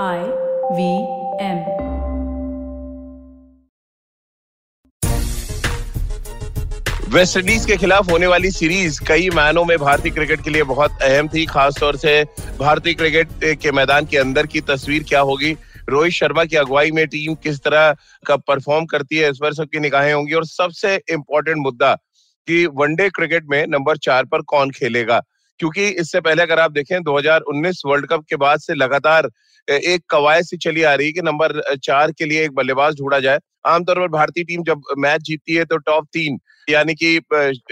I V M. West Indies के खिलाफ होने वाली सीरीज़ कई मायनों में भारतीय क्रिकेट के लिए बहुत अहम थी, खासतौर से भारतीय क्रिकेट के मैदान के अंदर की तस्वीर क्या होगी? रोहित शर्मा की अगुवाई में टीम किस तरह का परफॉर्म करती है, इस पर सबकी निगाहें होंगी। और सबसे इम्पोर्टेंट मुद्दा कि वनडे क्रिकेट में नंबर चार पर कौन खेलेगा? क्योंकि इससे पहले अगर आप देखें 2019 वर्ल्ड कप के बाद से लगातार एक कवायद सी चली आ रही है कि नंबर चार के लिए एक बल्लेबाज ढूंढा जाए। आमतौर पर भारतीय टीम जब मैच जीतती है तो टॉप तीन, यानी कि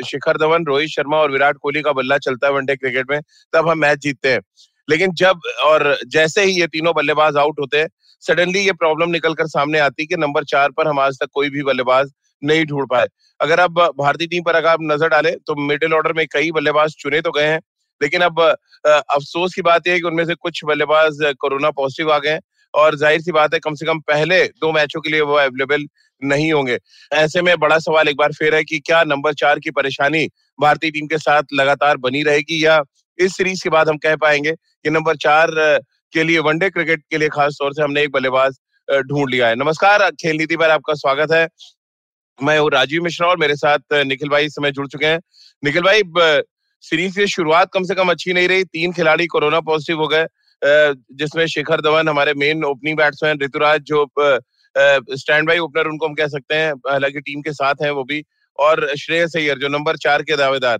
शिखर धवन, रोहित शर्मा और विराट कोहली का बल्ला चलता है वनडे क्रिकेट में, तब हम मैच जीतते हैं। लेकिन जब, और जैसे ही ये तीनों बल्लेबाज आउट होते हैं, सडनली ये प्रॉब्लम निकल कर सामने आती कि नंबर चार पर हम आज तक कोई भी बल्लेबाज नहीं ढूंढ पाए। अगर आप भारतीय टीम पर अगर आप नज़र डालें तो मिडिल ऑर्डर में कई बल्लेबाज चुने तो गए हैं। लेकिन अब अफसोस की बात यह है कि उनमें से कुछ बल्लेबाज कोरोना पॉजिटिव आ गए और ज़ाहिर सी बात है कम से कम पहले दो मैचों के लिए वो अवेलेबल नहीं होंगे। ऐसे में बड़ा सवाल एक बार फिर है कि क्या नंबर चार की परेशानी भारतीय टीम के साथ लगातार बनी रहेगी या इस सीरीज़ के बाद हम कह पाएँगे कि नंबर चार के लिए वनडे क्रिकेट के लिए खास तौर से हमने एक बल्लेबाज ढूंढ लिया है। नमस्कार, खेल नीति पर आपका स्वागत है। मैं हूँ राजीव मिश्रा और मेरे साथ निखिल भाई इस समय जुड़ चुके हैं। निखिल भाई सीरीज़ की शुरुआत कम से कम अच्छी नहीं रही। तीन खिलाड़ी कोरोना पॉजिटिव हो गए। जिसमें शिखर धवन, हमारे मेन ओपनिंग बैट्समैन ऋतुराज, जो स्टैंड बाई ओपनर उनको हम कह सकते हैं, हालाँकि टीम के साथ हैं वो भी, और श्रेयस अय्यर, जो नंबर चार के दावेदार।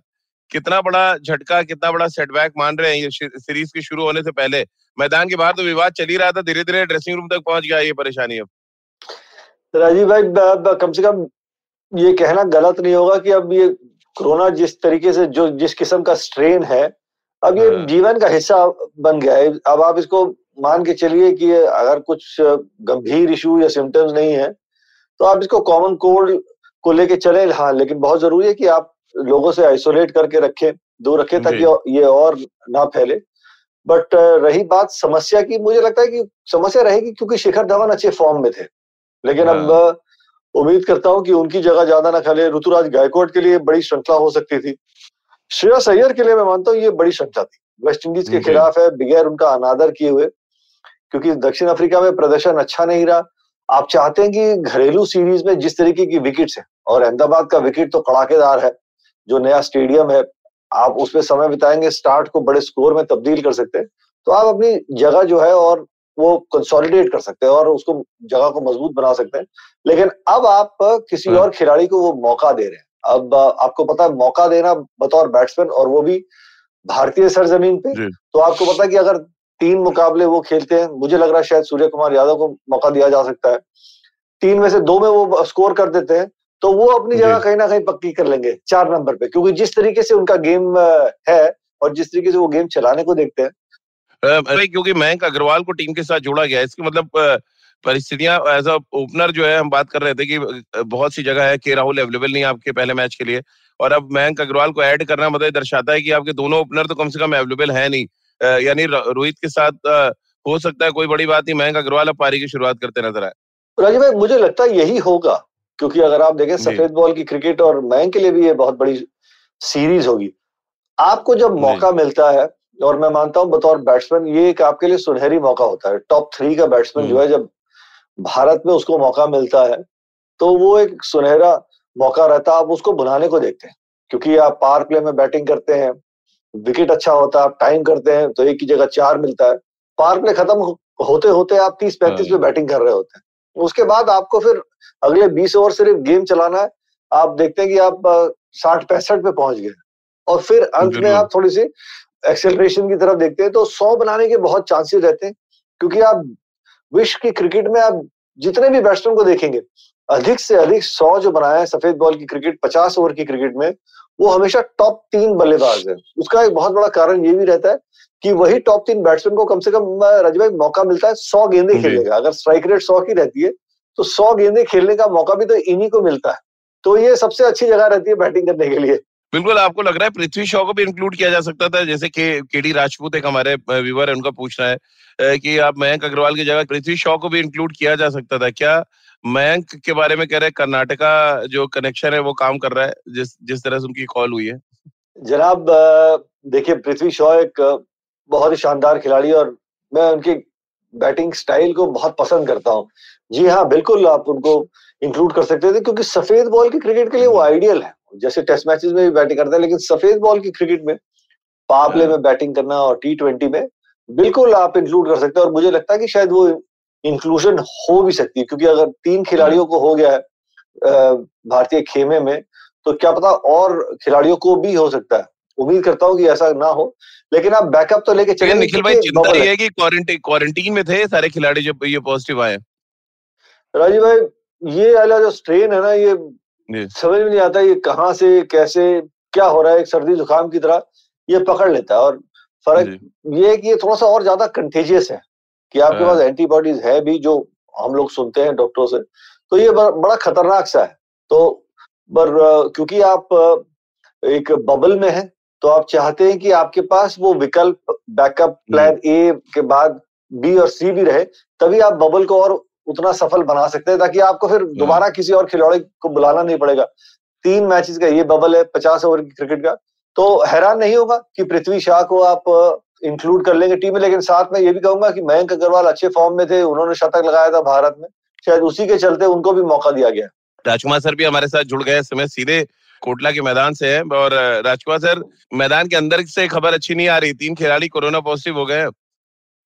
कितना बड़ा झटका, कितना बड़ा सेटबैक मान रहे हैं ये सीरीज़ के शुरू होने से पहले। मैदान के बाहर तो विवाद चल ही रहा था धीरे धीरे ड्रेसिंग रूम तक पहुँच गया ये परेशानी अब। राजीव भाई कम से कम ये कहना गलत नहीं होगा कि अब ये कोरोना जिस तरीके से जो जिस किस्म का स्ट्रेन है अब ये हाँ। जीवन का हिस्सा बन गया है। अब आप इसको मान के चलिए कि अगर कुछ गंभीर इशू या सिम्टम्स नहीं है तो आप इसको कॉमन कोल्ड को लेके चले। हाँ लेकिन बहुत ज़रूरी है कि आप लोगों से आइसोलेट करके रखें दूर रखें ताकि ये और ना फैले। बट रही बात समस्या की मुझे लगता है कि समस्या रहेगी क्योंकि शिखर धवन अच्छे फॉर्म में थे। लेकिन अब हाँ। उम्मीद करता हूँ कि उनकी जगह ज़्यादा ना खेले ऋतुराज गायकवाड के लिए बड़ी श्रृंखला हो सकती थी। श्रेयस अय्यर के लिए मैं मानता हूँ ये बड़ी श्रृंखला थी। वेस्ट इंडीज के खिलाफ है बगैर उनका अनादर किए हुए क्योंकि दक्षिण अफ्रीका में प्रदर्शन अच्छा नहीं रहा। आप चाहते हैं कि घरेलू सीरीज़ में जिस तरीके की विकेट्स है और अहमदाबाद का विकेट तो कड़ाकेदार है जो नया स्टेडियम है आप उसमें समय बिताएँगे स्टार्ट को बड़े स्कोर में तब्दील कर सकते हैं। तो आप अपनी जगह जो है और वो कंसोलिडेट कर सकते हैं और उसको जगह को मज़बूत बना सकते हैं। लेकिन अब आप किसी हाँ। और खिलाड़ी को वो मौका दे रहे हैं। अब आपको पता है मौका देना बतौर बैट्समैन और वो भी भारतीय सरजमीन पे। तो आपको पता है कि अगर तीन मुकाबले वो खेलते हैं मुझे लग रहा है शायद सूर्य कुमार यादव को मौका दिया जा सकता है। तीन में से दो में वो स्कोर कर देते हैं तो वो अपनी जगह कहीं ना कहीं पक्की कर लेंगे चार नंबर पे। क्योंकि जिस तरीके से उनका गेम है और जिस तरीके से वो गेम चलाने को देखते हैं क्योंकि मयंक अग्रवाल को टीम के साथ जोड़ा गया इसके मतलब परिस्थितियाँ एज अ ओपनर जो है हम बात कर रहे थे कि बहुत सी जगह है के राहुल अवेलेबल नहीं आपके पहले मैच के लिए और अब मयंक अग्रवाल को ऐड करना मतलब दर्शाता है कि आपके दोनों ओपनर तो कम से कम अवेलेबल है नहीं। यानी रोहित के साथ हो सकता है कोई बड़ी बात नहीं मयंक अग्रवाल अब पारी की शुरुआत करते नज़र आए। राजीव भाई मुझे लगता है यही होगा क्योंकि अगर आप देखें सफ़ेद बॉल की क्रिकेट और मयंक के लिए भी ये बहुत बड़ी सीरीज़ होगी। आपको जब मौका मिलता है और मैं मानता हूँ बतौर बैट्समैन ये एक आपके लिए सुनहरी मौका होता है। टॉप थ्री का बैट्समैन जो है हम्म। जब भारत में उसको मौका मिलता है तो वो एक सुनहरा मौका रहता है। आप उसको बुलाने को देखते हैं क्योंकि आप पावर प्ले में बैटिंग करते हैं विकेट अच्छा होता है आप टाइम करते हैं तो एक की जगह चार मिलता है। पावर प्ले खत्म होते होते आप तीस पैंतीस में बैटिंग कर रहे होते हैं। उसके बाद आपको फिर अगले बीस ओवर सिर्फ़ गेम चलाना है। आप देखते हैं कि आप साठ पैंसठ पे पहुँच गए। और फिर अंत में आप थोड़ी सी एक्सेलरेशन की तरफ़ देखते हैं तो सौ बनाने के बहुत चांसेस रहते हैं क्योंकि आप विश्व की क्रिकेट में आप जितने भी बैट्समैन को देखेंगे अधिक से अधिक सौ जो बनाया है सफ़ेद बॉल की क्रिकेट पचास ओवर की क्रिकेट में वो हमेशा टॉप तीन बल्लेबाज है। उसका एक बहुत बड़ा कारण ये भी रहता है कि वही टॉप तीन बैट्समैन को कम से कम रजभाई मौका मिलता है सौ गेंदे खेलने का। अगर स्ट्राइक रेट सौ की रहती है तो सौ गेंदे खेलने का मौका भी तो इन्हीं को मिलता है। तो ये सबसे अच्छी जगह रहती है बैटिंग करने के लिए। बिल्कुल आपको लग रहा है पृथ्वी शॉ को भी इंक्लूड किया जा सकता था? जैसे कि केडी राजपूत एक हमारे व्यूवर है उनका पूछना है कि आप मयंक अग्रवाल की जगह पृथ्वी शॉ को भी इंक्लूड किया जा सकता था? क्या मयंक के बारे में कह रहे कर्नाटका जो कनेक्शन है वो काम कर रहा है? जिस जिस तरह से उनकी कॉल हुई है। जनाब देखिए पृथ्वी शॉ एक बहुत ही शानदार खिलाड़ी और मैं उनकी बैटिंग स्टाइल को बहुत पसंद करता हूँ। जी हाँ बिल्कुल आप उनको इंक्लूड कर सकते थे क्योंकि सफ़ेद बॉल के क्रिकेट के लिए वो आइडियल है। जैसे टेस्ट मैचेस में भी बैटिंग करते हैं लेकिन सफ़ेद बॉल की क्रिकेट में पावले हाँ। में बैटिंग करना और टी ट्वेंटी में बिल्कुल आप इंक्लूड कर सकते हैं और मुझे लगता है कि शायद वो इंक्लूजन हो भी सकती है क्योंकि अगर तीन खिलाड़ियों को हो गया है भारतीय खेमे में तो क्या पता और खिलाड़ियों को भी हो सकता है। उम्मीद करता हूँ कि ऐसा ना हो लेकिन आप बैकअप तो लेके चले निखिल भाई चिंता ये है। कि क्वारंटीन में थे सारे खिलाड़ी जो ये पॉजिटिव आए। राजीव भाई ये वाला जो स्ट्रेन है ना ये समझ में नहीं आता ये कहाँ से कैसे क्या हो रहा है एक सर्दी जुकाम की तरह ये पकड़ लेता है। और फ़र्क ये है कि ये थोड़ा सा और ज़्यादा कंटेजियस है कि आपके हाँ। पास एंटीबॉडीज है भी जो हम लोग सुनते हैं डॉक्टरों से तो ये बड़ा खतरनाक सा है। तो पर क्योंकि आप एक बबल में है तो आप चाहते हैं कि आपके पास वो विकल्प बैकअप प्लान ए के बाद बी और सी भी रहे तभी आप बबल को और उतना सफल बना सकते हैं ताकि आपको फिर हाँ। दोबारा किसी और खिलाड़ी को बुलाना नहीं पड़ेगा। तीन मैचेस का ये बबल है पचास ओवर की क्रिकेट का। तो हैरान नहीं होगा कि पृथ्वी शाह को आप इंक्लूड कर लेंगे टीम में लेकिन साथ में ये भी कहूँगा कि मयंक अग्रवाल अच्छे फॉर्म में थे उन्होंने शतक लगाया था भारत में। शायद उसी के चलते उनको भी मौका दिया गया। राजकुमार सर भी हमारे साथ जुड़ गए समय सीधे कोटला के मैदान से है। और राजकुमार सर मैदान के अंदर से खबर अच्छी नहीं आ रही। तीन खिलाड़ी कोरोना पॉजिटिव हो गए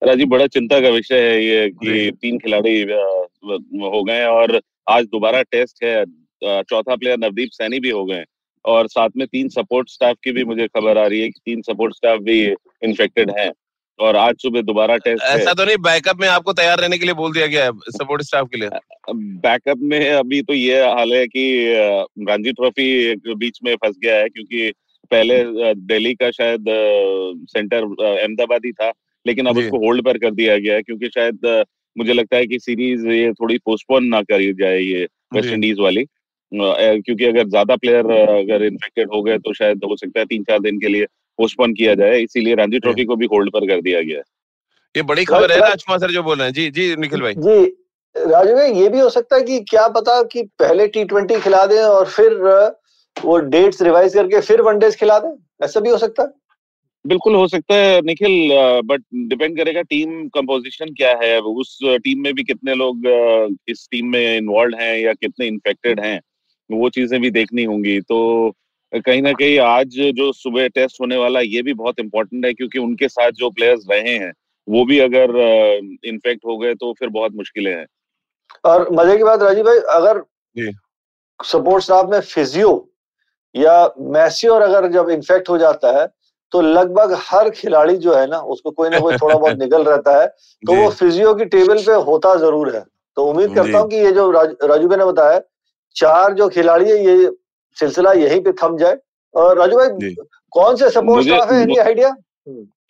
राजीव बड़ा चिंता का विषय है ये कि तीन खिलाड़ी हो गए और आज दोबारा टेस्ट है। चौथा प्लेयर नवदीप सैनी भी हो गए और साथ में तीन सपोर्ट स्टाफ की भी मुझे खबर आ रही है कि तीन सपोर्ट स्टाफ भी इन्फेक्टेड हैं और आज सुबह दोबारा टेस्ट ऐसा तो नहीं बैकअप में आपको तैयार रहने के लिए बोल दिया गया है सपोर्ट स्टाफ के लिए। बैकअप में अभी तो ये हाल है कि रणजी ट्रॉफी बीच में फंस गया है क्योंकि पहले दिल्ली का शायद सेंटर अहमदाबाद ही था। लेकिन अब उसको होल्ड पर कर दिया गया है क्योंकि शायद मुझे लगता है कि सीरीज़ ये थोड़ी पोस्टपोन ना करी जाए ये वेस्ट इंडीज वाली। क्योंकि अगर ज़्यादा प्लेयर अगर इन्फेक्टेड हो गए तो शायद हो सकता है तीन चार दिन के लिए पोस्टपोन किया जाए इसीलिए रणजी ट्रॉफी को भी होल्ड पर कर दिया गया है। ये बड़ी खबर है राजकुमार सर जो बोल रहे हैं। जी जी निखिल भाई। जी राजू भाई ये भी हो सकता है कि क्या पता कि पहले टी ट्वेंटी खिला दें और फिर वो डेट्स रिवाइज करके फिर वनडेज खिला दें। ऐसा भी हो सकता है? बिल्कुल हो सकता है निखिल बट डिपेंड करेगा टीम कंपोजिशन क्या है। उस टीम में भी कितने लोग इस टीम में इन्वॉल्व हैं या कितने इन्फेक्टेड हैं वो चीज़ें भी देखनी होंगी। तो कहीं ना कहीं आज जो सुबह टेस्ट होने वाला ये भी बहुत इंपॉर्टेंट है क्योंकि उनके साथ जो प्लेयर्स रहे हैं वो भी अगर इन्फेक्ट हो गए तो फिर बहुत मुश्किलें हैं। और मज़े की बात राजीव भाई अगर सपोर्ट स्टाफ में फिजियो या मैसियोर अगर जब इन्फेक्ट हो जाता है तो लगभग हर खिलाड़ी जो है ना उसको कोई ना कोई थोड़ा बहुत निकल रहता है। तो वो फिजियो की टेबल पे होता ज़रूर है। तो उम्मीद करता हूँ कि ये जो राज, राजू भाई ने बताया चार जो खिलाड़ी है ये सिलसिला यहीं पे थम जाए। और राजू भाई कौन से सपोर्ट स्टाफ है एनी आइडिया?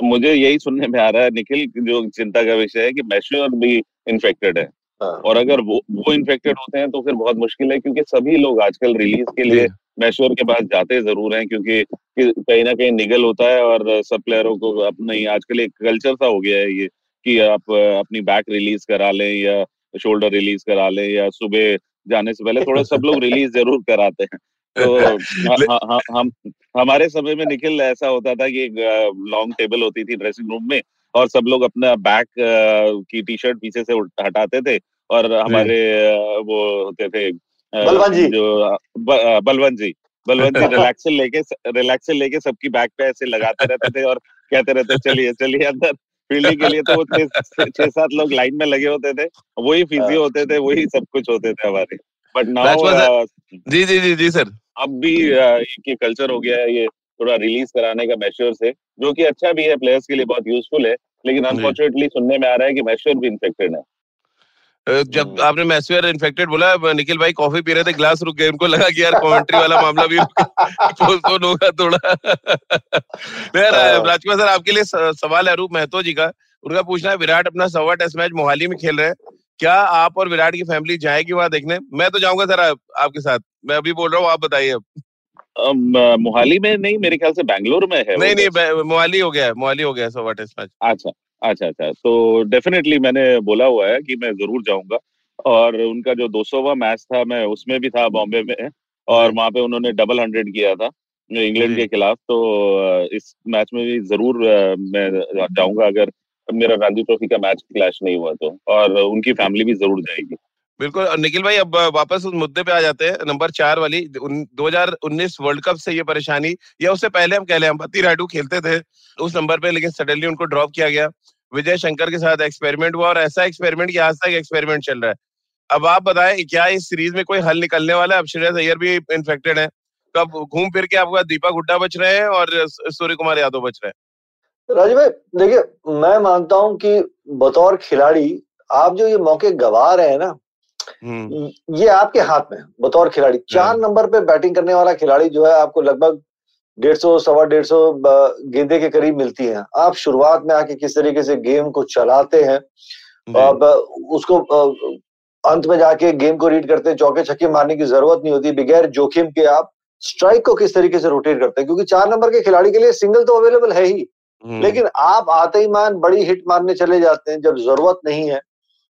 मुझे यही सुनने में आ रहा है निखिल जो चिंता का विषय है कि मैश्योर भी इन्फेक्टेड है। हाँ। और अगर वो वो इन्फेक्टेड होते हैं तो फिर बहुत मुश्किल है क्योंकि सभी लोग आजकल रिलीज़ के लिए मैश्योर के पास जाते ज़रूर हैं क्योंकि कहीं ना कहीं निगल होता है और सब प्लेयरों को अपने आजकल एक कल्चर सा हो गया है ये कि आप अपनी बैक रिलीज़ करा लें या शोल्डर रिलीज़ करा लें या सुबह जाने से पहले थोड़ा सब लोग रिलीज़ ज़रूर कराते हैं। तो ह, ह, हम हमारे समय में निखिल ऐसा होता था कि लॉन्ग टेबल होती थी ड्रेसिंग रूम में और सब लोग अपना बैक की टी शर्ट पीछे से हटाते थे और हमारे वो होते थे बलवंत जी। जो बलवंत जी। बलवंत जी रिलैक्सर लेके रिलैक्सर लेके सबकी बैक पे ऐसे लगाते रहते थे और कहते रहते चलिए चलिए अंदर। फील्डिंग के लिए तो वो छह सात लोग लाइन में लगे होते थे। वही फिजियो होते थे वही सब कुछ होते थे हमारे। बट नाउ जी जी जी जी सर अब भी ये कल्चर हो गया है ये थोड़ा रिलीज़ कराने का मैश्योर से जो कि अच्छा भी है प्लेयर्स के लिए बहुत यूजफुल है लेकिन अनफॉर्चुनेटली सुनने में आ रहा है कि मैश्योर भी इन्फेक्टेड है। जब हम्म। आपने मैस्वेयर इन्फेक्टेड बोला निखिल भाई कॉफ़ी पी रहे थे ग्लास रुक गए उनको लगा कि यार कमेंट्री वाला मामला भी पोस्टपोन होगा थोड़ा। यार हाँ। राजकुमार सर आपके लिए सवाल है अरूप महतो जी का। उनका पूछना है विराट अपना सवा टेस्ट मैच मोहाली में खेल रहे हैं। क्या आप और विराट की फैमिली जाएगी वहाँ देखने? मैं तो जाऊँगा सर आपके साथ। मैं अभी बोल रहा हूँ आप बताइए अब। मोहाली में नहीं मेरे ख्याल से बैंगलोर में है नहीं नहीं मोहाली हो गया है मोहाली हो गया सवा टेस्ट मैच। अच्छा। अच्छा अच्छा। तो डेफिनेटली मैंने बोला हुआ है कि मैं ज़रूर जाऊँगा। और उनका जो 200वां मैच था मैं उसमें भी था बॉम्बे में। और वहाँ पे उन्होंने डबल हंड्रेड किया था इंग्लैंड के खिलाफ। तो इस मैच में भी ज़रूर मैं जाऊँगा। अगर मेरा रणजी ट्रॉफी का मैच क्लैश नहीं हुआ तो। और उनकी फैमिली भी ज़रूर जाएगी। बिल्कुल। निखिल भाई अब वापस उस मुद्दे पे आ जाते हैं। नंबर चार वाली दो हज़ार उन्नीस वर्ल्ड कप से ये परेशानी या उससे पहले हम कह लें अंपति रायडू खेलते थे उस नंबर पे लेकिन सडनली उनको ड्रॉप किया गया। विजय शंकर के साथ एक्सपेरिमेंट हुआ और ऐसा एक्सपेरिमेंट की आज तक एक्सपेरिमेंट चल रहा है। अब आप बताएँ क्या इस सीरीज़ में कोई हल निकलने वाला है? अब श्रेयस अय्यर भी इन्फेक्टेड है। तो अब घूम फिर के आपका दीपक हुड्डा बच रहे हैं और सूर्य कुमार यादव बच रहे हैं? राजीव भाई देखिए मैं मानता हूँ कि बतौर खिलाड़ी आप जो ये मौके गवा रहे हैं ना हम्म। ये आपके हाथ में बतौर खिलाड़ी। चार हाँ। नंबर पे बैटिंग करने वाला खिलाड़ी जो है आपको लगभग डेढ़ सौ सवा डेढ़ सौ गेंदे के करीब मिलती है। आप शुरुआत में आके किस तरीके से गेम को चलाते हैं अब उसको अंत में जाके गेम को रीड करते हैं चौके छक्के मारने की ज़रूरत नहीं होती बगैर जोखिम के आप स्ट्राइक को किस तरीके से रोटेट करते हैं? क्योंकि चार नंबर के खिलाड़ी के लिए सिंगल तो अवेलेबल है ही। हम्म। लेकिन आप आते ही मान बड़ी हिट मारने चले जाते हैं जब ज़रूरत नहीं है।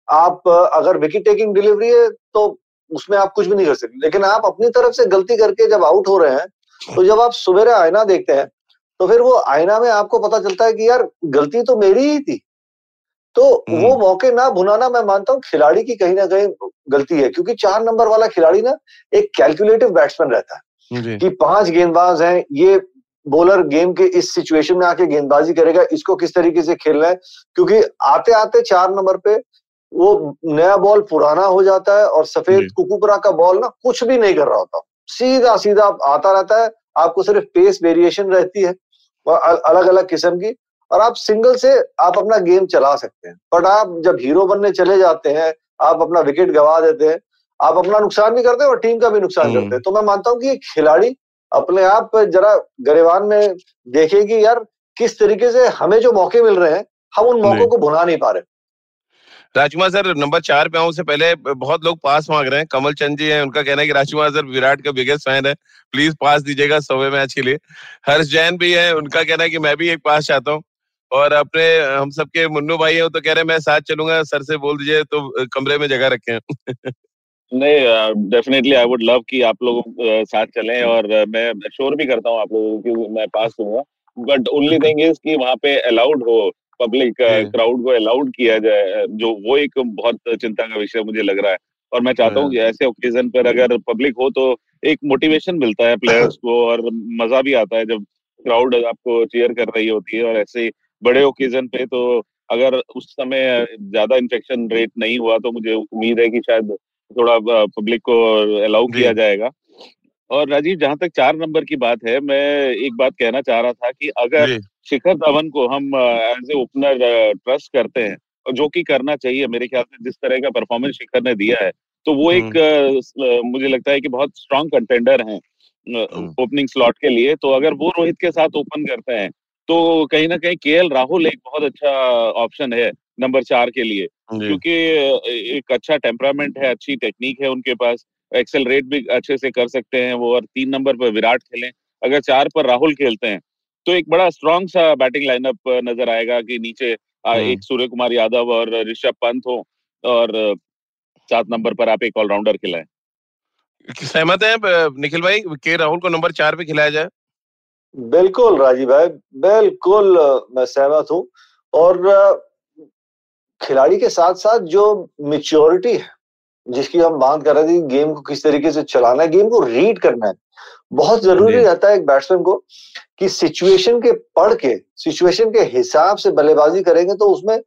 आप अगर विकेट टेकिंग डिलीवरी है तो उसमें आप कुछ भी नहीं कर सकते। लेकिन आप अपनी तरफ़ से गलती करके जब आउट हो रहे हैं तो जब आप सवेरे आईना देखते हैं तो फिर वो आईना में आपको पता चलता है कि यार गलती तो मेरी ही थी। तो हम्म। वो मौके ना भुनाना मैं मानता हूँ खिलाड़ी की कहीं ना कहीं गलती है क्योंकि चार नंबर वाला खिलाड़ी ना एक कैलकुलेटिव बैट्समैन रहता है कि पाँच गेंदबाज हैं ये बॉलर गेम के इस सिचुएशन में आके गेंदबाजी करेगा इसको किस तरीके से खेलना है? क्योंकि आते आते चार नंबर पे वो नया बॉल पुराना हो जाता है और सफ़ेद कुकुपरा का बॉल ना कुछ भी नहीं कर रहा होता। सीधा सीधा आता रहता है। आपको सिर्फ़ पेस वेरिएशन रहती है अलग अलग किस्म की और आप सिंगल से आप अपना गेम चला सकते हैं। बट आप जब हीरो बनने चले जाते हैं आप अपना विकेट गवा देते हैं आप अपना नुकसान भी करते हैं और टीम का भी नुकसान करते हैं। तो मैं मानता हूँ कि खिलाड़ी अपने आप जरा गरेवान में देखेगी यार किस तरीके से हमें जो मौके मिल रहे हैं हम उन मौकों को भुला नहीं पा रहे। राजकुमार सर, नंबर चार पे आऊँ से पहले, बहुत लोग पास मांग रहे हैं। कमल चंद जी हैं, उनका कहना है कि राजकुमार सर, विराट का बिगेस्ट फ़ैन है। प्लीज़ पास दीजिएगा सौवे मैच के लिए। हर्ष जैन भी है, उनका कहना है कि मैं भी एक पास चाहता हूँ। और अपने, हम सबके मुन्नू भाई है तो कह रहे हैं, मैं साथ चलूँगा, सर से बोल दीजिए तो कमरे में जगह रखे नहीं डेफिनेटली आई वुड लव कि आप लोग साथ चलें और मैं श्योर भी करता हूँ आप लोगों की मैं पास दूँगा। बट ओनली थिंग इज़ कि वहाँ पे अलाउड हो पब्लिक क्राउड को अलाउड किया जाए जो वो एक बहुत चिंता का विषय मुझे लग रहा है। और मैं चाहता हूँ कि ऐसे ओकेजन पर अगर पब्लिक हो तो एक मोटिवेशन मिलता है प्लेयर्स को और मज़ा भी आता है जब क्राउड आपको चेयर कर रही होती है और ऐसे बड़े ओकेजन पे तो अगर उस समय ज़्यादा इन्फेक्शन रेट नहीं हुआ तो मुझे उम्मीद है कि शायद थोड़ा पब्लिक को अलाउ किया जाएगा। और राजीव जहाँ तक चार नंबर की बात है मैं एक बात कहना चाह रहा था कि अगर शिखर धवन को हम एज ए ओपनर ट्रस्ट करते हैं और जो कि करना चाहिए मेरे ख्याल से जिस तरह का परफॉर्मेंस शिखर ने दिया है तो वो एक हम्म। मुझे लगता है कि बहुत स्ट्रांग कंटेंडर है ओपनिंग स्लॉट के लिए तो अगर वो रोहित के साथ ओपन करते हैं तो कहीं ना कहीं के राहुल एक बहुत अच्छा ऑप्शन है नंबर चार के लिए क्योंकि एक अच्छा टेम्परामेंट है अच्छी टेक्निक है उनके पास एक्सेल भी अच्छे से कर सकते हैं वो और तीन नंबर पर विराट खेलें अगर चार पर राहुल खेलते हैं तो एक बड़ा स्ट्रॉन्ग सा बैटिंग लाइनअप नज़र आएगा कि नीचे हम्म। एक सूर्य कुमार यादव और ऋषभ पंत हो और सात नंबर पर आप एक ऑलराउंडर खिलाए सहमत है निखिल भाई के राहुल को नंबर चार पे खिलाया जाए बिल्कुल राजीव भाई बिल्कुल मैं सहमत हूँ और खिलाड़ी के साथ साथ जो मेच्योरिटी है जिसकी हम बात कर रहे थे गेम को किस तरीके से चलाना है गेम को रीड करना है बहुत ज़रूरी रहता है एक बैट्समैन को कि सिचुएशन के पढ़ के सिचुएशन के हिसाब से बल्लेबाजी करेंगे तो उसमें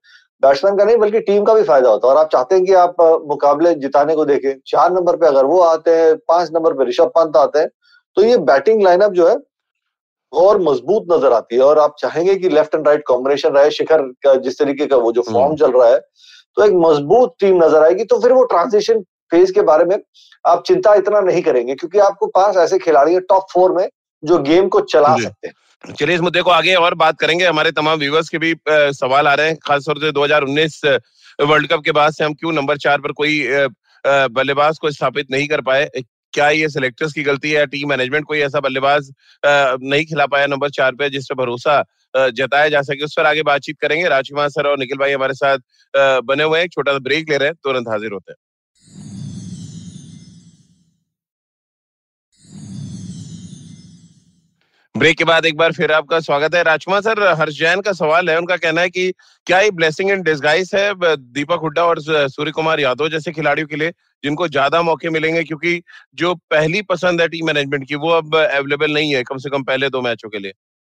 बैट्समैन का नहीं बल्कि टीम का भी फ़ायदा होता है। और आप चाहते हैं कि आप मुकाबले जिताने को देखें चार नंबर पे अगर वो आते हैं पाँच नंबर पे ऋषभ पंत आते हैं तो ये बैटिंग लाइनअप जो है और मज़बूत नज़र आती है। और आप चाहेंगे कि लेफ़्ट एंड राइट कॉम्बिनेशन रहे शिखर का जिस तरीके का वो जो फॉर्म हम्म। चल रहा है तो एक मज़बूत टीम नज़र आएगी तो फिर वो ट्रांजिशन फ़ेज़ के बारे में आप चिंता इतना नहीं करेंगे क्योंकि आपको पास ऐसे खिलाड़ी है टॉप फोर में जो गेम को चला सकते हैं। चलिए इस मुद्दे को आगे और बात करेंगे। हमारे तमाम व्यूवर्स के भी सवाल आ रहे हैं खासतौर से 2019 वर्ल्ड कप के बाद से हम क्यों नंबर चार पर कोई बल्लेबाज को स्थापित नहीं कर पाए? क्या ये सिलेक्टर्स की गलती है टीम मैनेजमेंट कोई ऐसा बल्लेबाज नहीं खिला पाया नंबर चार पे जिस पर भरोसा जताया जा सके? उस पर आगे बातचीत करेंगे। राजकुमार सर और निखिल भाई हमारे साथ बने हुए हैं। छोटा सा ब्रेक ले रहे हैं तुरंत हाजिर होते हैं। ब्रेक के बाद एक बार फिर आपका स्वागत है। राजकुमार सर हर्ष जैन का सवाल है। उनका कहना है कि क्या ये ब्लेसिंग इन डिस्गाइज है दीपक हुड्डा और सूर्य कुमार यादव जैसे खिलाड़ियों के लिए जिनको ज़्यादा मौके मिलेंगे? क्योंकि जो पहली पसंद है टीम मैनेजमेंट की वो अब अवेलेबल नहीं है कम से कम पहले दो मैचों के लिए।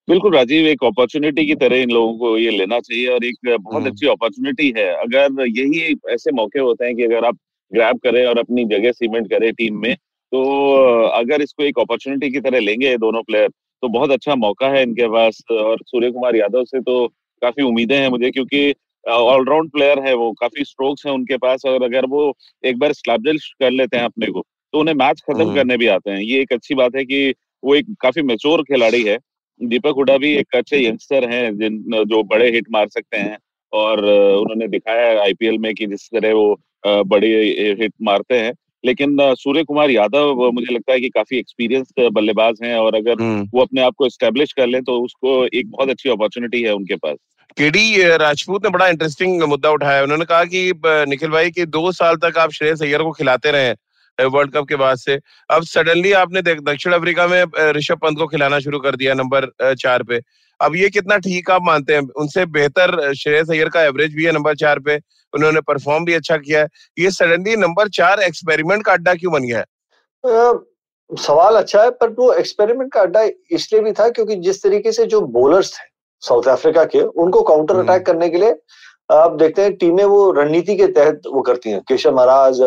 बिल्कुल राजीव एक अपॉर्चुनिटी की तरह इन लोगों को ये लेना चाहिए और एक बहुत हम्म। अच्छी अपॉर्चुनिटी है। अगर यही ऐसे मौके होते हैं कि अगर आप ग्रैब करें और अपनी जगह सीमेंट करें टीम में तो अगर इसको एक अपॉर्चुनिटी की तरह लेंगे दोनों प्लेयर तो बहुत अच्छा मौका है इनके पास और सूर्य कुमार यादव से तो काफ़ी उम्मीदें हैं मुझे क्योंकि ऑलराउंड प्लेयर है वो काफ़ी स्ट्रोक्स हैं उनके पास और अगर वो एक बार स्लैब्लिश कर लेते हैं अपने को तो उन्हें मैच खत्म हम्म। करने भी आते हैं। ये एक अच्छी बात है कि वो एक काफ़ी मेच्योर खिलाड़ी है। दीपक हुडा भी एक अच्छे यंगस्टर हैं जिन जो बड़े हिट मार सकते हैं और उन्होंने दिखाया है आईपीएल में कि जिस तरह वो बड़े हिट मारते हैं। लेकिन सूर्य कुमार यादव मुझे लगता है कि काफ़ी एक्सपीरियंस बल्लेबाज हैं और अगर हम्म। वो अपने आप को स्टेब्लिश कर लें तो उसको एक बहुत अच्छी अपॉर्चुनिटी है उनके पास। केडी राजपूत ने बड़ा इंटरेस्टिंग मुद्दा उठाया। उन्होंने कहा कि निखिल भाई कि दो साल तक आप श्रेयस अय्यर को खिलाते रहे। वर्ल्ड कप के बाद से। अब सडनली आपने देख दक्षिण अफ्रीका में ऋषभ पंत को खिलाना शुरू कर दिया नंबर चार पे। अब ये कितना ठीक आप मानते हैं? उनसे बेहतर श्रेयस अय्यर का एवरेज भी है नंबर चार पे। उन्होंने परफॉर्म भी अच्छा किया है। ये सडनली नंबर चार एक्सपेरिमेंट का अड्डा क्यों बन गया है? सवाल अच्छा है पर वो एक्सपेरिमेंट का अड्डा इसलिए भी था क्योंकि जिस तरीके से जो बोलर्स थे साउथ अफ्रीका के उनको काउंटर अटैक हम्म। करने के लिए आप देखते हैं टीमें वो रणनीति के तहत वो करती हैं। Keshav Maharaj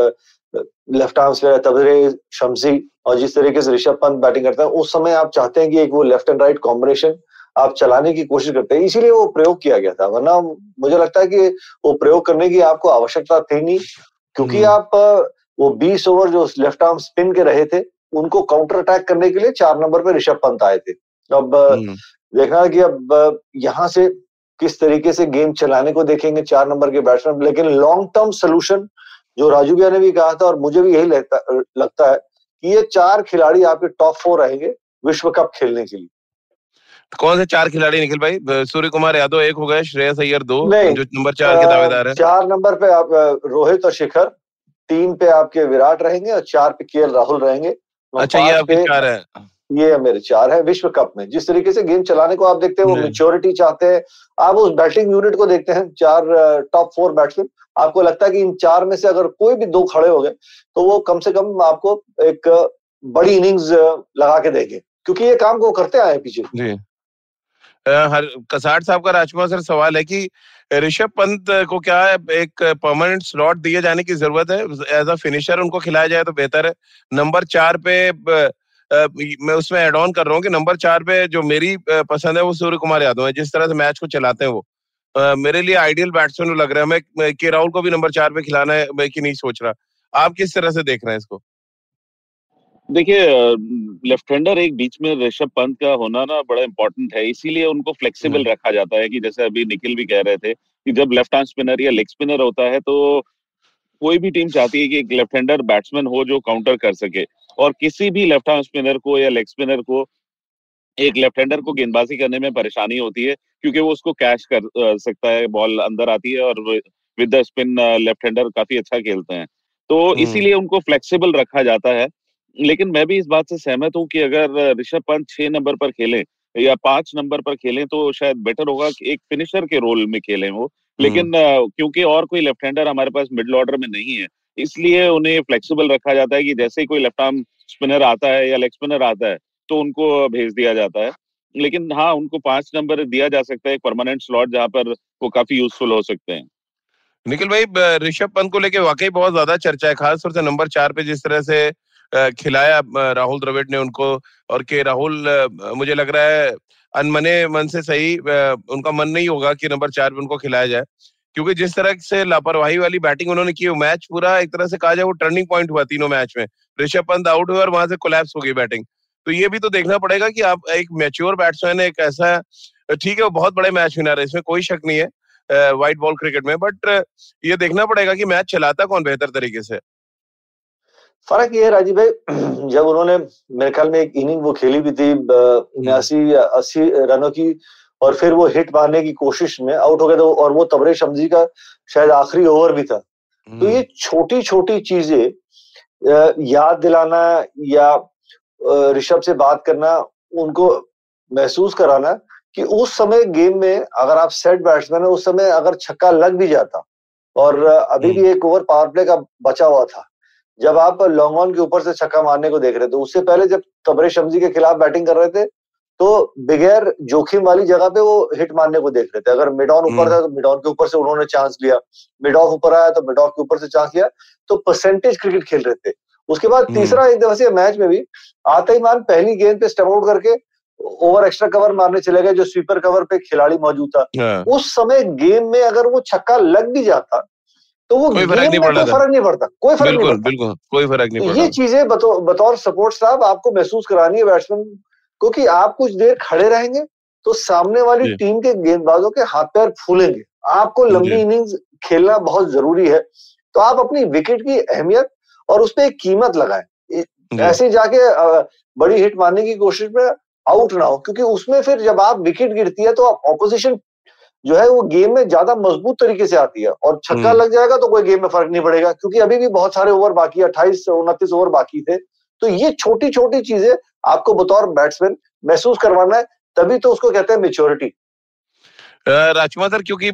left arm spinner Tabraiz Shamsi और जिस तरीके से ऋषभ पंत बैटिंग करते हैं उस समय आप चाहते हैं कि एक वो लेफ़्ट एंड राइट कॉम्बिनेशन आप चलाने की कोशिश करते हैं इसीलिए वो प्रयोग किया गया था वरना मुझे लगता है कि वो प्रयोग करने की आपको आवश्यकता थी नहीं क्योंकि हम्म। आप वो बीस ओवर जो लेफ़्ट आर्म स्पिन के रहे थे उनको काउंटर अटैक करने के लिए चार नंबर पे ऋषभ पंत आए थे अब हम्म। देखना कि अब यहाँ से किस तरीके से गेम चलाने को देखेंगे चार नंबर के बैट्समैन लेकिन लॉन्ग टर्म सोल्यूशन जो राजू भैया ने भी कहा था और मुझे भी यही लगता, लगता है कि ये चार खिलाड़ी आपके टॉप फोर रहेंगे विश्व कप खेलने के लिए। कौन से चार खिलाड़ी निखिल भाई? सूर्य कुमार यादव एक हो गए श्रेयस अय्यर दो जो नंबर चार के दावेदार है। चार नंबर पे आप रोहित और शिखर तीन पे आपके विराट रहेंगे और चार पे के राहुल रहेंगे। अच्छा ये आपके चार है। ये मेरे चार है विश्व कप में। जिस तरीके से गेम चलाने को आप देखते हैं वो मेच्योरिटी चाहते हैं। आप उस बैटिंग यूनिट को देखते हैं चार टॉप फोर बैट्समैन आपको लगता है कि इन चार में से अगर कोई भी दो खड़े हो गए तो वो कम से कम आपको एक बड़ी इनिंग्स लगा के देंगे। क्योंकि ये काम को करते आए पीछे। हर कसाट साहब का राजकुमार सर सवाल है कि ऋषभ पंत को क्या एक परमानेंट स्लॉट दिए जाने की ज़रूरत है? एज अ फिनिशर उनको खिलाया जाए तो बेहतर है। नंबर चार पे मैं उसमें एड ऑन कर रहा हूँ कि नंबर चार पे जो मेरी पसंद है वो सूर्य कुमार यादव है जिस तरह से मैच को चलाते हैं वो। मेरे लिए आइडियल बैट्समैन लग रहा है। मैं के राहुल को भी नंबर चार पे खिलाना है मैं कि नहीं सोच रहा। आप किस तरह से देख रहे हैं इसको? देखिए लेफ़्ट हैंडर एक बीच में ऋषभ पंत का होना ना बड़ा इंपॉर्टेंट है। इसीलिए उनको फ्लेक्सिबल हम्म। रखा जाता है कि जैसे अभी निखिल भी कह रहे थे कि जब लेफ़्ट हैंड स्पिनर या लेग स्पिनर होता है तो कोई भी टीम चाहती है कि एक लेफ़्ट हैंडर बैट्समैन हो जो काउंटर कर सके। और किसी भी लेफ़्ट हैंड स्पिनर को या लेग स्पिनर को एक लेफ़्ट हैंडर को गेंदबाजी करने में परेशानी होती है क्योंकि वो उसको कैश कर सकता है बॉल अंदर आती है और with the spin left hander काफ़ी अच्छा खेलते हैं। तो हम्म। इसीलिए उनको फ्लेक्सिबल रखा जाता है लेकिन मैं भी इस बात से सहमत हूँ कि अगर ऋषभ पंत छह नंबर पर खेलें या पाँच नंबर पर खेलें तो शायद बेटर होगा कि एक फिनिशर के रोल में खेलें वो। लेकिन क्योंकि और कोई लेफ़्ट हैंडर हमारे पास मिडल ऑर्डर में नहीं है इसलिए उन्हें फ्लेक्सिबल रखा जाता है कि जैसे ही कोई लेफ़्ट आर्म स्पिनर आता है या लेग स्पिनर आता है तो उनको भेज दिया जाता है। लेकिन हाँ उनको पाँच नंबर दिया जा सकता है, एक परमानेंट स्लॉट जहाँ पर वो काफ़ी यूजफुल हो सकते हैं। निखिल भाई ऋषभ पंत को लेके वाकई बहुत ज़्यादा चर्चा है खासतौर से नंबर चार पे जिस तरह से खिलाया राहुल द्रविड़ ने उनको, और के राहुल मुझे लग रहा है, अनमने मन से सही उनका मन नहीं होगा कि नंबर चार पे उनको खिलाया जाए। क्योंकि जिस तरह से लापरवाही वाली बैटिंग उन्होंने की मैच पूरा एक तरह से कहा जाए वो टर्निंग पॉइंट हुआ तीनों मैच में। ऋषभ पंत आउट हुआ और वहाँ से कोलैप्स हो गई बैटिंग तो ये भी तो देखना पड़ेगा कि आप एक मेच्योर बैट्समैन एक ऐसा, ठीक है, वो बहुत बड़े मैच विनर है, इसमें कोई शक नहीं है व्हाइट बॉल क्रिकेट में बट ये देखना पड़ेगा कि मैच चलाता कौन बेहतर तरीके से। फ़र्क ये है राजीव भाई, जब उन्होंने मेरे ख्याल में एक इनिंग वो खेली भी थी उन्यासी अस्सी रनों की और फिर वो हिट मारने की कोशिश में आउट हो गए तो और वो तबरे शमजी का शायद आखिरी ओवर भी था। तो ये हम्म। छोटी छोटी चीज़ें याद दिलाना या ऋषभ से बात करना उनको महसूस कराना कि उस समय गेम में अगर आप सेट बैट्समैन है उस समय अगर छक्का लग भी जाता और अभी भी एक ओवर पावर प्ले का बचा हुआ था। जब आप लॉन्ग ऑन के ऊपर से छक्का मारने को देख रहे थे उससे पहले जब तबरे शमजी के खिलाफ बैटिंग कर रहे थे तो बगैर जोखिम वाली जगह पे वो हिट मारने को देख रहे थे अगर मिडॉन ऊपर हम्म। था तो मिड ऑन के ऊपर से उन्होंने चांस लिया। मिड ऑफ़ ऊपर आया तो मिड ऑफ़ के ऊपर से चांस लिया। तो परसेंटेज क्रिकेट खेल रहे थे। उसके बाद हम्म। तीसरा एक दिवसीय मैच में भी आते ही मान पहली गेंद पे स्टेप आउट करके ओवर एक्स्ट्रा कवर मारने चले गए जो स्वीपर कवर पे खिलाड़ी मौजूद था। हाँ। उस समय गेम में अगर वो छक्का लग भी जाता तो वो कोई फ़र्क नहीं पड़ता फ़र्क नहीं पड़ता। कोई फ़र्क नहीं पड़ता। बिल्कुल कोई फ़र्क नहीं पड़ता। ये चीज़ें बतौर सपोर्ट साहब आपको महसूस करानी है बैट्समैन क्योंकि आप कुछ देर खड़े रहेंगे तो सामने वाली टीम के गेंदबाजों के हाथ पैर फूलेंगे। आपको लंबी इनिंग्स खेलना बहुत ज़रूरी है। तो आप अपनी विकेट की अहमियत और उस पर एक कीमत लगाए। ऐसे जाके बड़ी हिट मारने की कोशिश में आउट ना हो क्योंकि उसमें फिर जब आप विकेट गिरती है तो आप ऑपोजिशन जो है वो गेम में ज़्यादा मज़बूत तरीके से आती है और छक्का हम्म। लग जाएगा तो कोई गेम में फ़र्क नहीं पड़ेगा क्योंकि अभी भी बहुत सारे ओवर बाकी है अट्ठाईस उनतीस ओवर बाकी थे। तो ये छोटी छोटी चीज़ें आपको बतौर बैट्समैन महसूस करवाना है, तभी तो उसको कहते हैं मेच्योरिटी राजकुमार सर, क्योंकि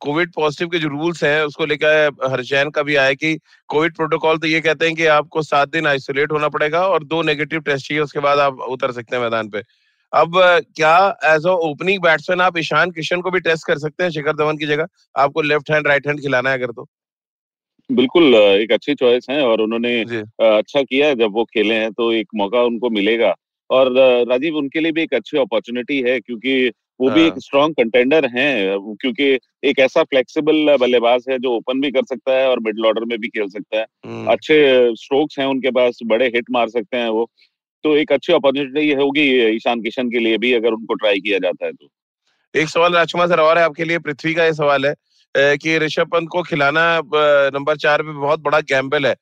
कोविड पॉजिटिव के जो रूल्स हैं, उसको लेकर हरचैन का भी आया कि कोविड प्रोटोकॉल तो ये कहते हैं कि आपको सात दिन आइसोलेट होना पड़ेगा और दो नेगेटिव टेस्ट चाहिए, उसके बाद आप उतर सकते हैं मैदान पे। अब क्या एज अ ओपनिंग बैट्समैन आप ईशान किशन को भी टेस्ट कर सकते हैं, शिखर धवन की जगह? आपको लेफ़्ट हैंड राइट हैंड खिलाना है अगर तो। बिल्कुल एक अच्छी चॉइस है और उन्होंने अच्छा किया जब वो खेले हैं तो एक मौका उनको मिलेगा। और राजीव उनके लिए भी एक अच्छी अपॉर्चुनिटी है क्योंकि वो भी एक स्ट्रॉन्ग हाँ। कंटेंडर हैं क्योंकि एक ऐसा फ्लेक्सिबल बल्लेबाज है जो ओपन भी कर सकता है और मिडल ऑर्डर में भी खेल सकता है। अच्छे स्ट्रोक्स हैं उनके पास बड़े हिट मार सकते हैं वो। तो एक अच्छी अपॉर्चुनिटी होगी ईशान किशन के लिए भी अगर उनको ट्राई किया जाता है तो। एक सवाल राजकुमार सर और है आपके लिए पृथ्वी का ये सवाल है। कि ऋषभ पंत को खिलाना नंबर चार पे बहुत बड़ा गैम्बल है।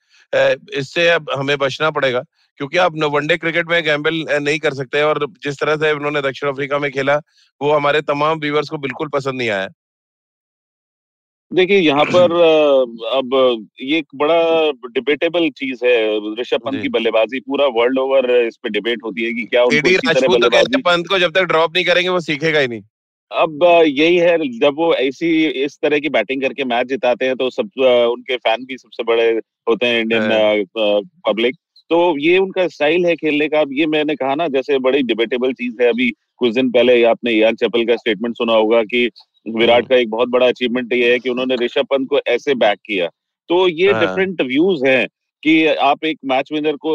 इससे अब हमें बचना पड़ेगा क्योंकि आप वनडे क्रिकेट में गैम्बल नहीं कर सकते और जिस तरह से उन्होंने दक्षिण अफ्रीका में खेला वो हमारे तमाम व्यूवर्स को बिल्कुल पसंद नहीं आया। देखिए यहाँ पर अब ये एक बड़ा डिबेटेबल चीज़ है ऋषभ पंत की बल्लेबाजी। पूरा वर्ल्ड ओवर इस पे डिबेट होती है कि क्या उनको तो कहते पंत को जब तक ड्रॉप नहीं करेंगे वो सीखेगा ही नहीं। अब यही है जब वो ऐसी इस तरह की बैटिंग करके मैच जिताते हैं तो सब उनके फ़ैन भी सबसे बड़े होते हैं इंडियन पब्लिक। तो ये उनका स्टाइल है खेलने का। अब ये मैंने कहा ना जैसे बड़ी डिबेटेबल चीज़ है अभी कुछ दिन पहले आपने यार चपल का स्टेटमेंट सुना होगा कि विराट हम्म। का एक बहुत बड़ा अचीवमेंट ये है कि उन्होंने ऋषभ पंत को ऐसे बैक किया। तो ये डिफरेंट हाँ। व्यूज़ हैं कि आप एक मैच विनर को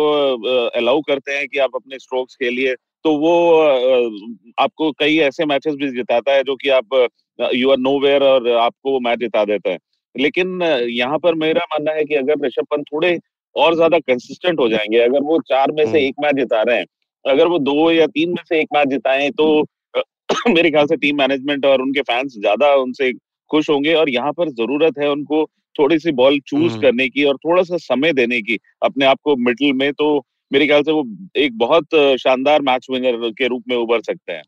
अलाउ करते हैं कि आप अपने स्ट्रोक्स खेलिए। तो वो आपको कई ऐसे मैचेस भी जिताता है जो कि आप यू आर नो वेयर और आपको वो मैच जिता देता है लेकिन यहाँ पर मेरा मानना है कि अगर ऋषभ पंत थोड़े और ज़्यादा कंसिस्टेंट हो जाएँगे अगर वो चार में से हम्म। एक मैच जिता रहे हैं अगर वो दो या तीन में से एक मैच जिताएँ तो मेरे ख्याल से टीम मैनेजमेंट और उनके फैंस ज़्यादा उनसे खुश होंगे और यहाँ पर ज़रूरत है उनको थोड़ी सी बॉल चूज़। करने की और थोड़ा सा समय देने की अपने आप को मिडिल में तो मेरे ख्याल से वो एक बहुत शानदार मैच विनर के रूप में उभर सकते हैं।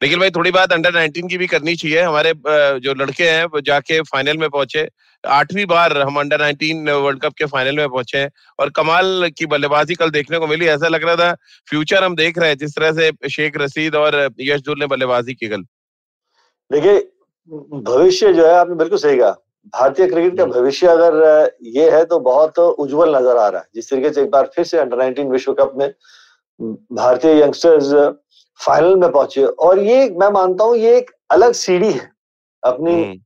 लेकिन भाई थोड़ी बात अंडर 19 की भी करनी चाहिए। हमारे जो लड़के हैं वो जाके फाइनल में पहुँचे। आठवीं बार हम अंडर 19 वर्ल्ड कप के फाइनल में पहुँचे हैं और कमाल की बल्लेबाजी कल देखने को मिली। ऐसा लग रहा था फ्यूचर हम देख रहे हैं जिस तरह से शेख रसीद और यशदुल ने बल्लेबाजी की कल। देखिए भविष्य जो है आपने बिल्कुल सही कहा। भारतीय क्रिकेट का। भविष्य अगर ये है तो बहुत उज्जवल नज़र आ रहा है जिस तरीके से एक बार फिर से अंडर 19 विश्व कप में भारतीय यंगस्टर्स फाइनल में पहुँचे और ये मैं मानता हूँ ये एक अलग सीढ़ी है अपनी हम्म।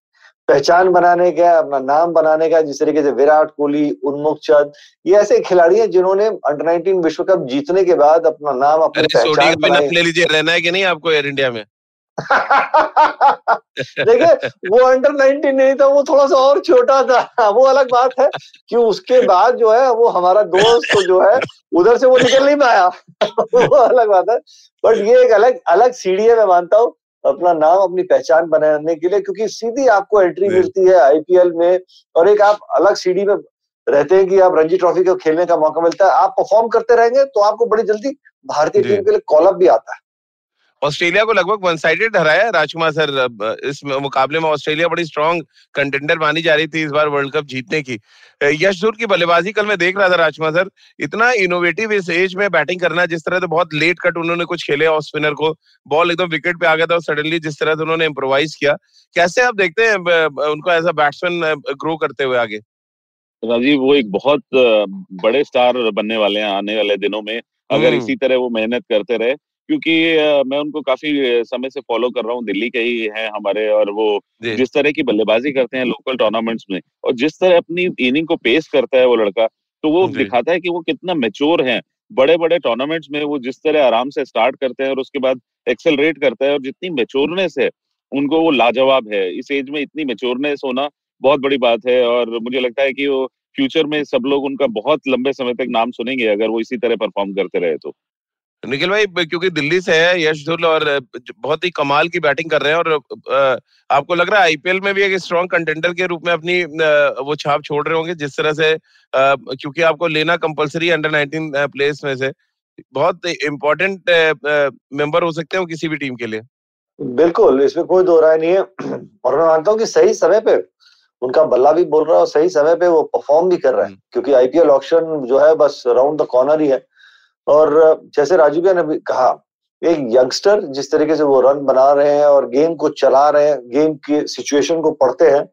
पहचान बनाने का अपना नाम बनाने का जिस तरीके से विराट कोहली उन्मुख चंद ये ऐसे खिलाड़ी हैं जिन्होंने अंडर 19 विश्व कप जीतने के बाद अपना नाम अपनी पहचान ले लीजिए रहना है कि नहीं आपको एयर इंडिया में देखिए वो अंडर 19 नहीं था वो थोड़ा सा और छोटा था। वो अलग बात है कि उसके बाद जो है वो हमारा दोस्त तो जो है उधर से वो निकल नहीं पाया। वो अलग बात है। बट ये एक अलग अलग सीढ़ी है मैं मानता हूँ अपना नाम अपनी पहचान बनाने के लिए क्योंकि सीधी आपको एंट्री मिलती है आईपीएल में और एक आप अलग सीढ़ी में रहते हैं कि आप रणजी ट्रॉफी को खेलने का मौका मिलता है। आप परफॉर्म करते रहेंगे तो आपको बड़ी जल्दी भारतीय टीम के लिए कॉलअप भी आता है। ऑस्ट्रेलिया को लगभग वन साइडेड हराया राजकुमार सर इस मुकाबले में ऑस्ट्रेलिया बड़ी स्ट्रॉन्ग कंटेंडर मानी जा रही थी इस बार वर्ल्ड कप जीतने की। यशधुर की बल्लेबाजी कल मैं देख रहा था राजकुमार सर इतना इनोवेटिव इस एज में बैटिंग करना जिस तरह से बहुत लेट कट उन्होंने कुछ खेले ऑफ़ स्पिनर को बॉल एकदम विकेट पे आ गया था और सडनली जिस तरह से उन्होंने इम्प्रोवाइज किया। कैसे आप देखते हैं उनको एज अ बैट्समैन ग्रो करते हुए आगे? राजीव वो एक बहुत बड़े स्टार बनने वाले हैं आने वाले दिनों में अगर हम्म। इसी तरह वो मेहनत करते रहे क्योंकि मैं उनको काफ़ी समय से फॉलो कर रहा हूँ दिल्ली के ही हैं हमारे और वो जिस तरह की बल्लेबाजी करते हैं लोकल टूर्नामेंट्स में और जिस तरह अपनी इनिंग को पेश करता है वो लड़का तो वो दिखाता है कि वो कितना मेच्योर है। बड़े बड़े टूर्नामेंट्स में वो जिस तरह आराम से स्टार्ट करते हैं और उसके बाद एक्सेलरेट करता है और जितनी मेच्योरनेस है उनको वो लाजवाब है। इस एज में इतनी मेच्योरनेस होना बहुत बड़ी बात है और मुझे लगता है कि वो फ्यूचर में सब लोग उनका बहुत लंबे समय तक नाम सुनेंगे अगर वो इसी तरह परफॉर्म करते रहे तो। निखिल भाई क्योंकि दिल्ली से है यश धुल और बहुत ही कमाल की बैटिंग कर रहे हैं और आपको लग रहा है आईपीएल में भी एक स्ट्रॉन्ग कंटेंडर के रूप में अपनी वो छाप छोड़ रहे होंगे जिस तरह से क्योंकि आपको लेना कंपलसरी अंडर 19 प्लेस में से बहुत इम्पोर्टेंट मेंबर हो सकते हैं किसी भी टीम के लिए बिल्कुल इसमें कोई दो राय नहीं है और मैं मानता हूँ कि सही समय पे उनका बल्ला भी बोल रहा है और सही समय पे वो परफॉर्म भी कर रहा है हम्म। क्योंकि आईपीएल ऑप्शन जो है बस राउंड द कॉर्नर ही है और जैसे राजू भैया ने भी कहा एक यंगस्टर जिस तरीके से वो रन बना रहे हैं और गेम को चला रहे हैं गेम की सिचुएशन को पढ़ते हैं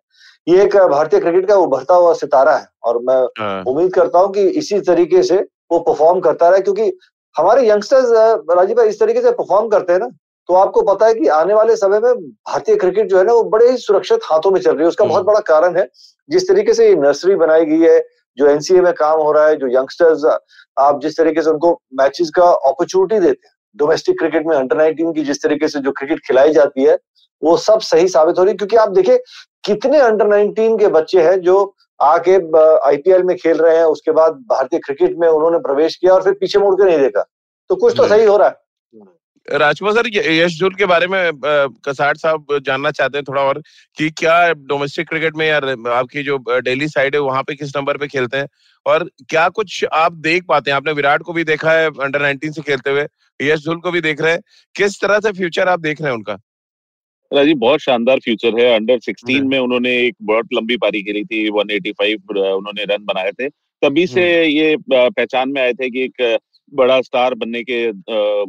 ये एक भारतीय क्रिकेट का उभरता हुआ सितारा है। और मैं हाँ। उम्मीद करता हूँ कि इसी तरीके से वो परफॉर्म करता रहे क्योंकि हमारे यंगस्टर्स राजीव भाई इस तरीके से परफॉर्म करते हैं ना तो आपको पता है कि आने वाले समय में भारतीय क्रिकेट जो है ना वो बड़े ही सुरक्षित हाथों में चल रही है। उसका बहुत बड़ा कारण है जिस तरीके से ये नर्सरी बनाई गई है जो एनसीए में काम हो रहा है जो यंगस्टर्स आप जिस तरीके से उनको मैचेस का अपॉर्चुनिटी देते हैं डोमेस्टिक क्रिकेट में अंडर नाइनटीन की जिस तरीके से जो क्रिकेट खिलाई जाती है वो सब सही साबित हो रही है। क्योंकि आप देखिए कितने अंडर नाइनटीन के बच्चे हैं जो आके आईपीएल में खेल रहे हैं उसके बाद भारतीय क्रिकेट में उन्होंने प्रवेश किया और फिर पीछे मुड़ के नहीं देखा। तो कुछ तो सही हो रहा है। राजकुमार सर यश झूल के बारे में कसाट साहब जानना चाहते हैं थोड़ा और कि क्या डोमेस्टिक क्रिकेट में यार आपकी जो डेली साइड है वहाँ पे किस नंबर पे खेलते हैं? और क्या कुछ आप देख पाते हैं? आपने विराट को भी देखा है अंडर नाइनटीन से खेलते हुए। यश झूल को भी देख रहे हैं। किस तरह से फ्यूचर आप देख रहे हैं उनका? राजीव बहुत शानदार फ्यूचर है। अंडर 16 में उन्होंने एक बहुत लंबी पारी खेली थी 185 उन्होंने रन बनाए थे। तभी से ये पहचान में आए थे कि एक बड़ा स्टार बनने के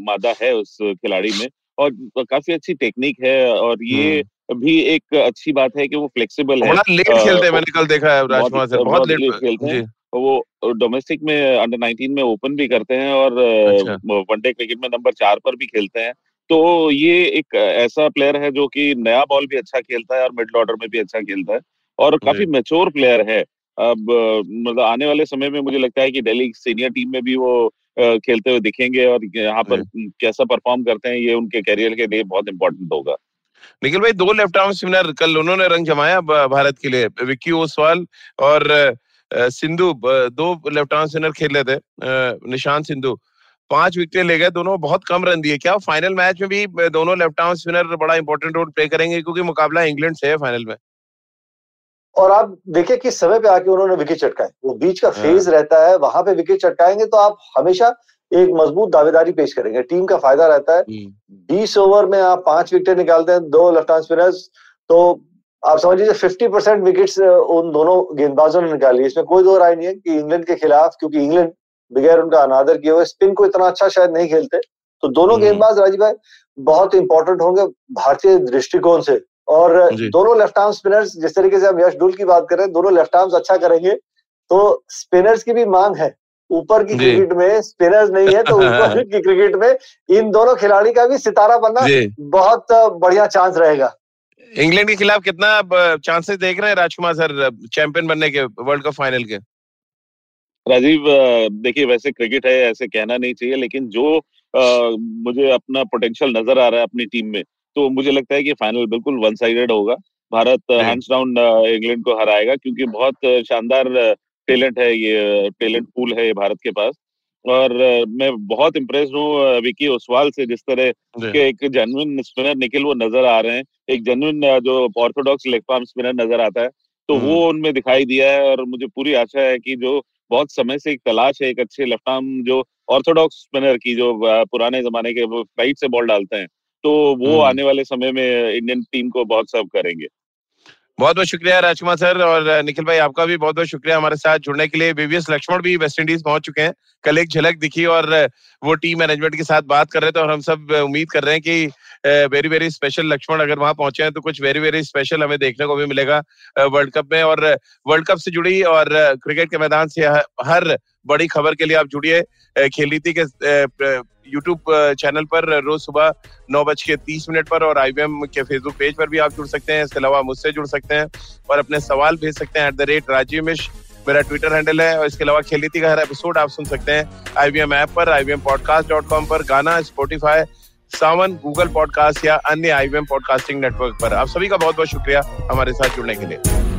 मादा है उस खिलाड़ी में। और काफ़ी अच्छी टेक्निक है और ये भी एक अच्छी बात है कि वो फ्लेक्सिबल है। लेट खेलते हैं मैंने कल देखा है राजकुमार बहुत लेट खेलते हैं। वो डोमेस्टिक में अंडर 19 में ओपन भी करते हैं और अच्छा। वनडे क्रिकेट में नंबर चार पर भी खेलते हैं। तो ये एक ऐसा प्लेयर है जो कि नया बॉल भी अच्छा खेलता है और मिडल ऑर्डर में भी अच्छा खेलता है और काफ़ी मेच्योर प्लेयर है। अब मतलब आने वाले समय में मुझे लगता है कि दिल्ली सीनियर टीम में भी वो खेलते हुए दिखेंगे और यहाँ पर कैसा परफॉर्म करते हैं ये उनके करियर के लिए बहुत इंपॉर्टेंट होगा। निखिल भाई दो लेफ़्ट आर्म स्पिनर कल उन्होंने रंग जमाया भारत के लिए। विक्की ओसवाल और सिंधु दो लेफ़्ट आर्म स्पिनर खेल रहे थे निशांत सिंधु। पाँच विकेट ले गए दोनों बहुत कम रन दिए। क्या फाइनल मैच में भी दोनों लेफ़्ट आर्म स्पिनर बड़ा इंपॉर्टेंट रोल प्ले करेंगे क्योंकि मुकाबला इंग्लैंड से है फाइनल में। और आप देखिए किस समय पे आके उन्होंने विकेट चटकाए वो बीच का फ़ेज़ हाँ। रहता है वहाँ पे विकेट चटकाएँगे तो आप हमेशा एक मज़बूत दावेदारी पेश करेंगे टीम का फ़ायदा रहता है। बीस ओवर में आप पाँच विकेट निकालते हैं दो लेफ़्ट स्पिनर्स तो आप समझ लीजिए फिफ्टी परसेंट विकेट उन दोनों गेंदबाजों ने निकाली इसमें कोई दो राय नहीं है कि इंग्लैंड के खिलाफ क्योंकि इंग्लैंड बगैर उनका अनादर किए हुए स्पिन को इतना अच्छा शायद नहीं खेलते तो दोनों हम्म। गेंदबाज राजीव भाई बहुत इंपॉर्टेंट होंगे भारतीय दृष्टिकोण से और दोनों लेफ़्ट आर्म स्पिनर्स जिस तरीके से हम यश डुल की बात करें दोनों लेफ़्ट आर्म्स अच्छा करेंगे तो स्पिनर्स की भी मांग है। ऊपर की क्रिकेट में स्पिनर्स नहीं है तो ऊपर की क्रिकेट में इन दोनों खिलाड़ी का भी सितारा बनना बहुत बढ़िया चांस रहेगा। इंग्लैंड के खिलाफ कितना चांसेस देख रहे हैं राजकुमार सर चैंपियन बनने के वर्ल्ड कप फाइनल के? राजीव देखिए वैसे क्रिकेट है ऐसे कहना नहीं चाहिए लेकिन जो आ, मुझे अपना पोटेंशियल नज़र आ रहा है अपनी टीम में तो मुझे लगता है कि फाइनल बिल्कुल वन साइडेड होगा। भारत हैंड्स डाउन इंग्लैंड को हराएगा क्योंकि बहुत शानदार टैलेंट है ये टैलेंट पूल है ये भारत के पास। और मैं बहुत इम्प्रेस हूँ विकी ओसवाल से जिस तरह के एक जेनुइन स्पिनर निकल वो नज़र आ रहे हैं। एक जेनुइन जो ऑर्थोडॉक्स लेग पार्म स्पिनर नज़र आता है तो वो हम्म। उनमें दिखाई दिया है और मुझे पूरी आशा है कि जो बहुत समय से एक तलाश है एक अच्छे लेफ़्ट आर्म जो ऑर्थोडॉक्स स्पिनर की जो पुराने जमाने के वो फ़्लाइट से बॉल डालते हैं तो वो हम्म। आने वाले समय में इंडियन टीम को बहुत सर्व करेंगे। बहुत बहुत शुक्रिया राजकुमार सर और निखिल भाई आपका भी बहुत बहुत शुक्रिया हमारे साथ जुड़ने के लिए। बीवीएस लक्ष्मण भी वेस्ट इंडीज पहुँच चुके हैं। कल एक झलक दिखी और वो टीम मैनेजमेंट के साथ बात कर रहे थे और हम सब उम्मीद कर रहे हैं कि वेरी वेरी स्पेशल लक्ष्मण अगर वहाँ पहुँचे हैं तो कुछ वेरी वेरी स्पेशल हमें देखने को भी मिलेगा वर्ल्ड कप में। और वर्ल्ड कप से जुड़ी और क्रिकेट के मैदान से हर बड़ी खबर के लिए आप जुड़िए खेल नीति के यूट्यूब चैनल पर रोज सुबह नौ बज के तीस मिनट पर और आईबीएम के फेसबुक पेज पर भी आप जुड़ सकते हैं। इसके अलावा मुझसे जुड़ सकते हैं और अपने सवाल भेज सकते हैं at the rate Rajiv Mish मेरा ट्विटर हैंडल है और इसके अलावा खेल नीति का हर एपिसोड आप सुन सकते हैं आईबीएम ऐप पर आईबीएम पॉडकास्ट डॉट कॉम पर, गाना स्पोटिफाई सावन गूगल पॉडकास्ट या अन्य आईबीएम पॉडकास्टिंग नेटवर्क पर। आप सभी का बहुत बहुत शुक्रिया हमारे साथ जुड़ने के लिए।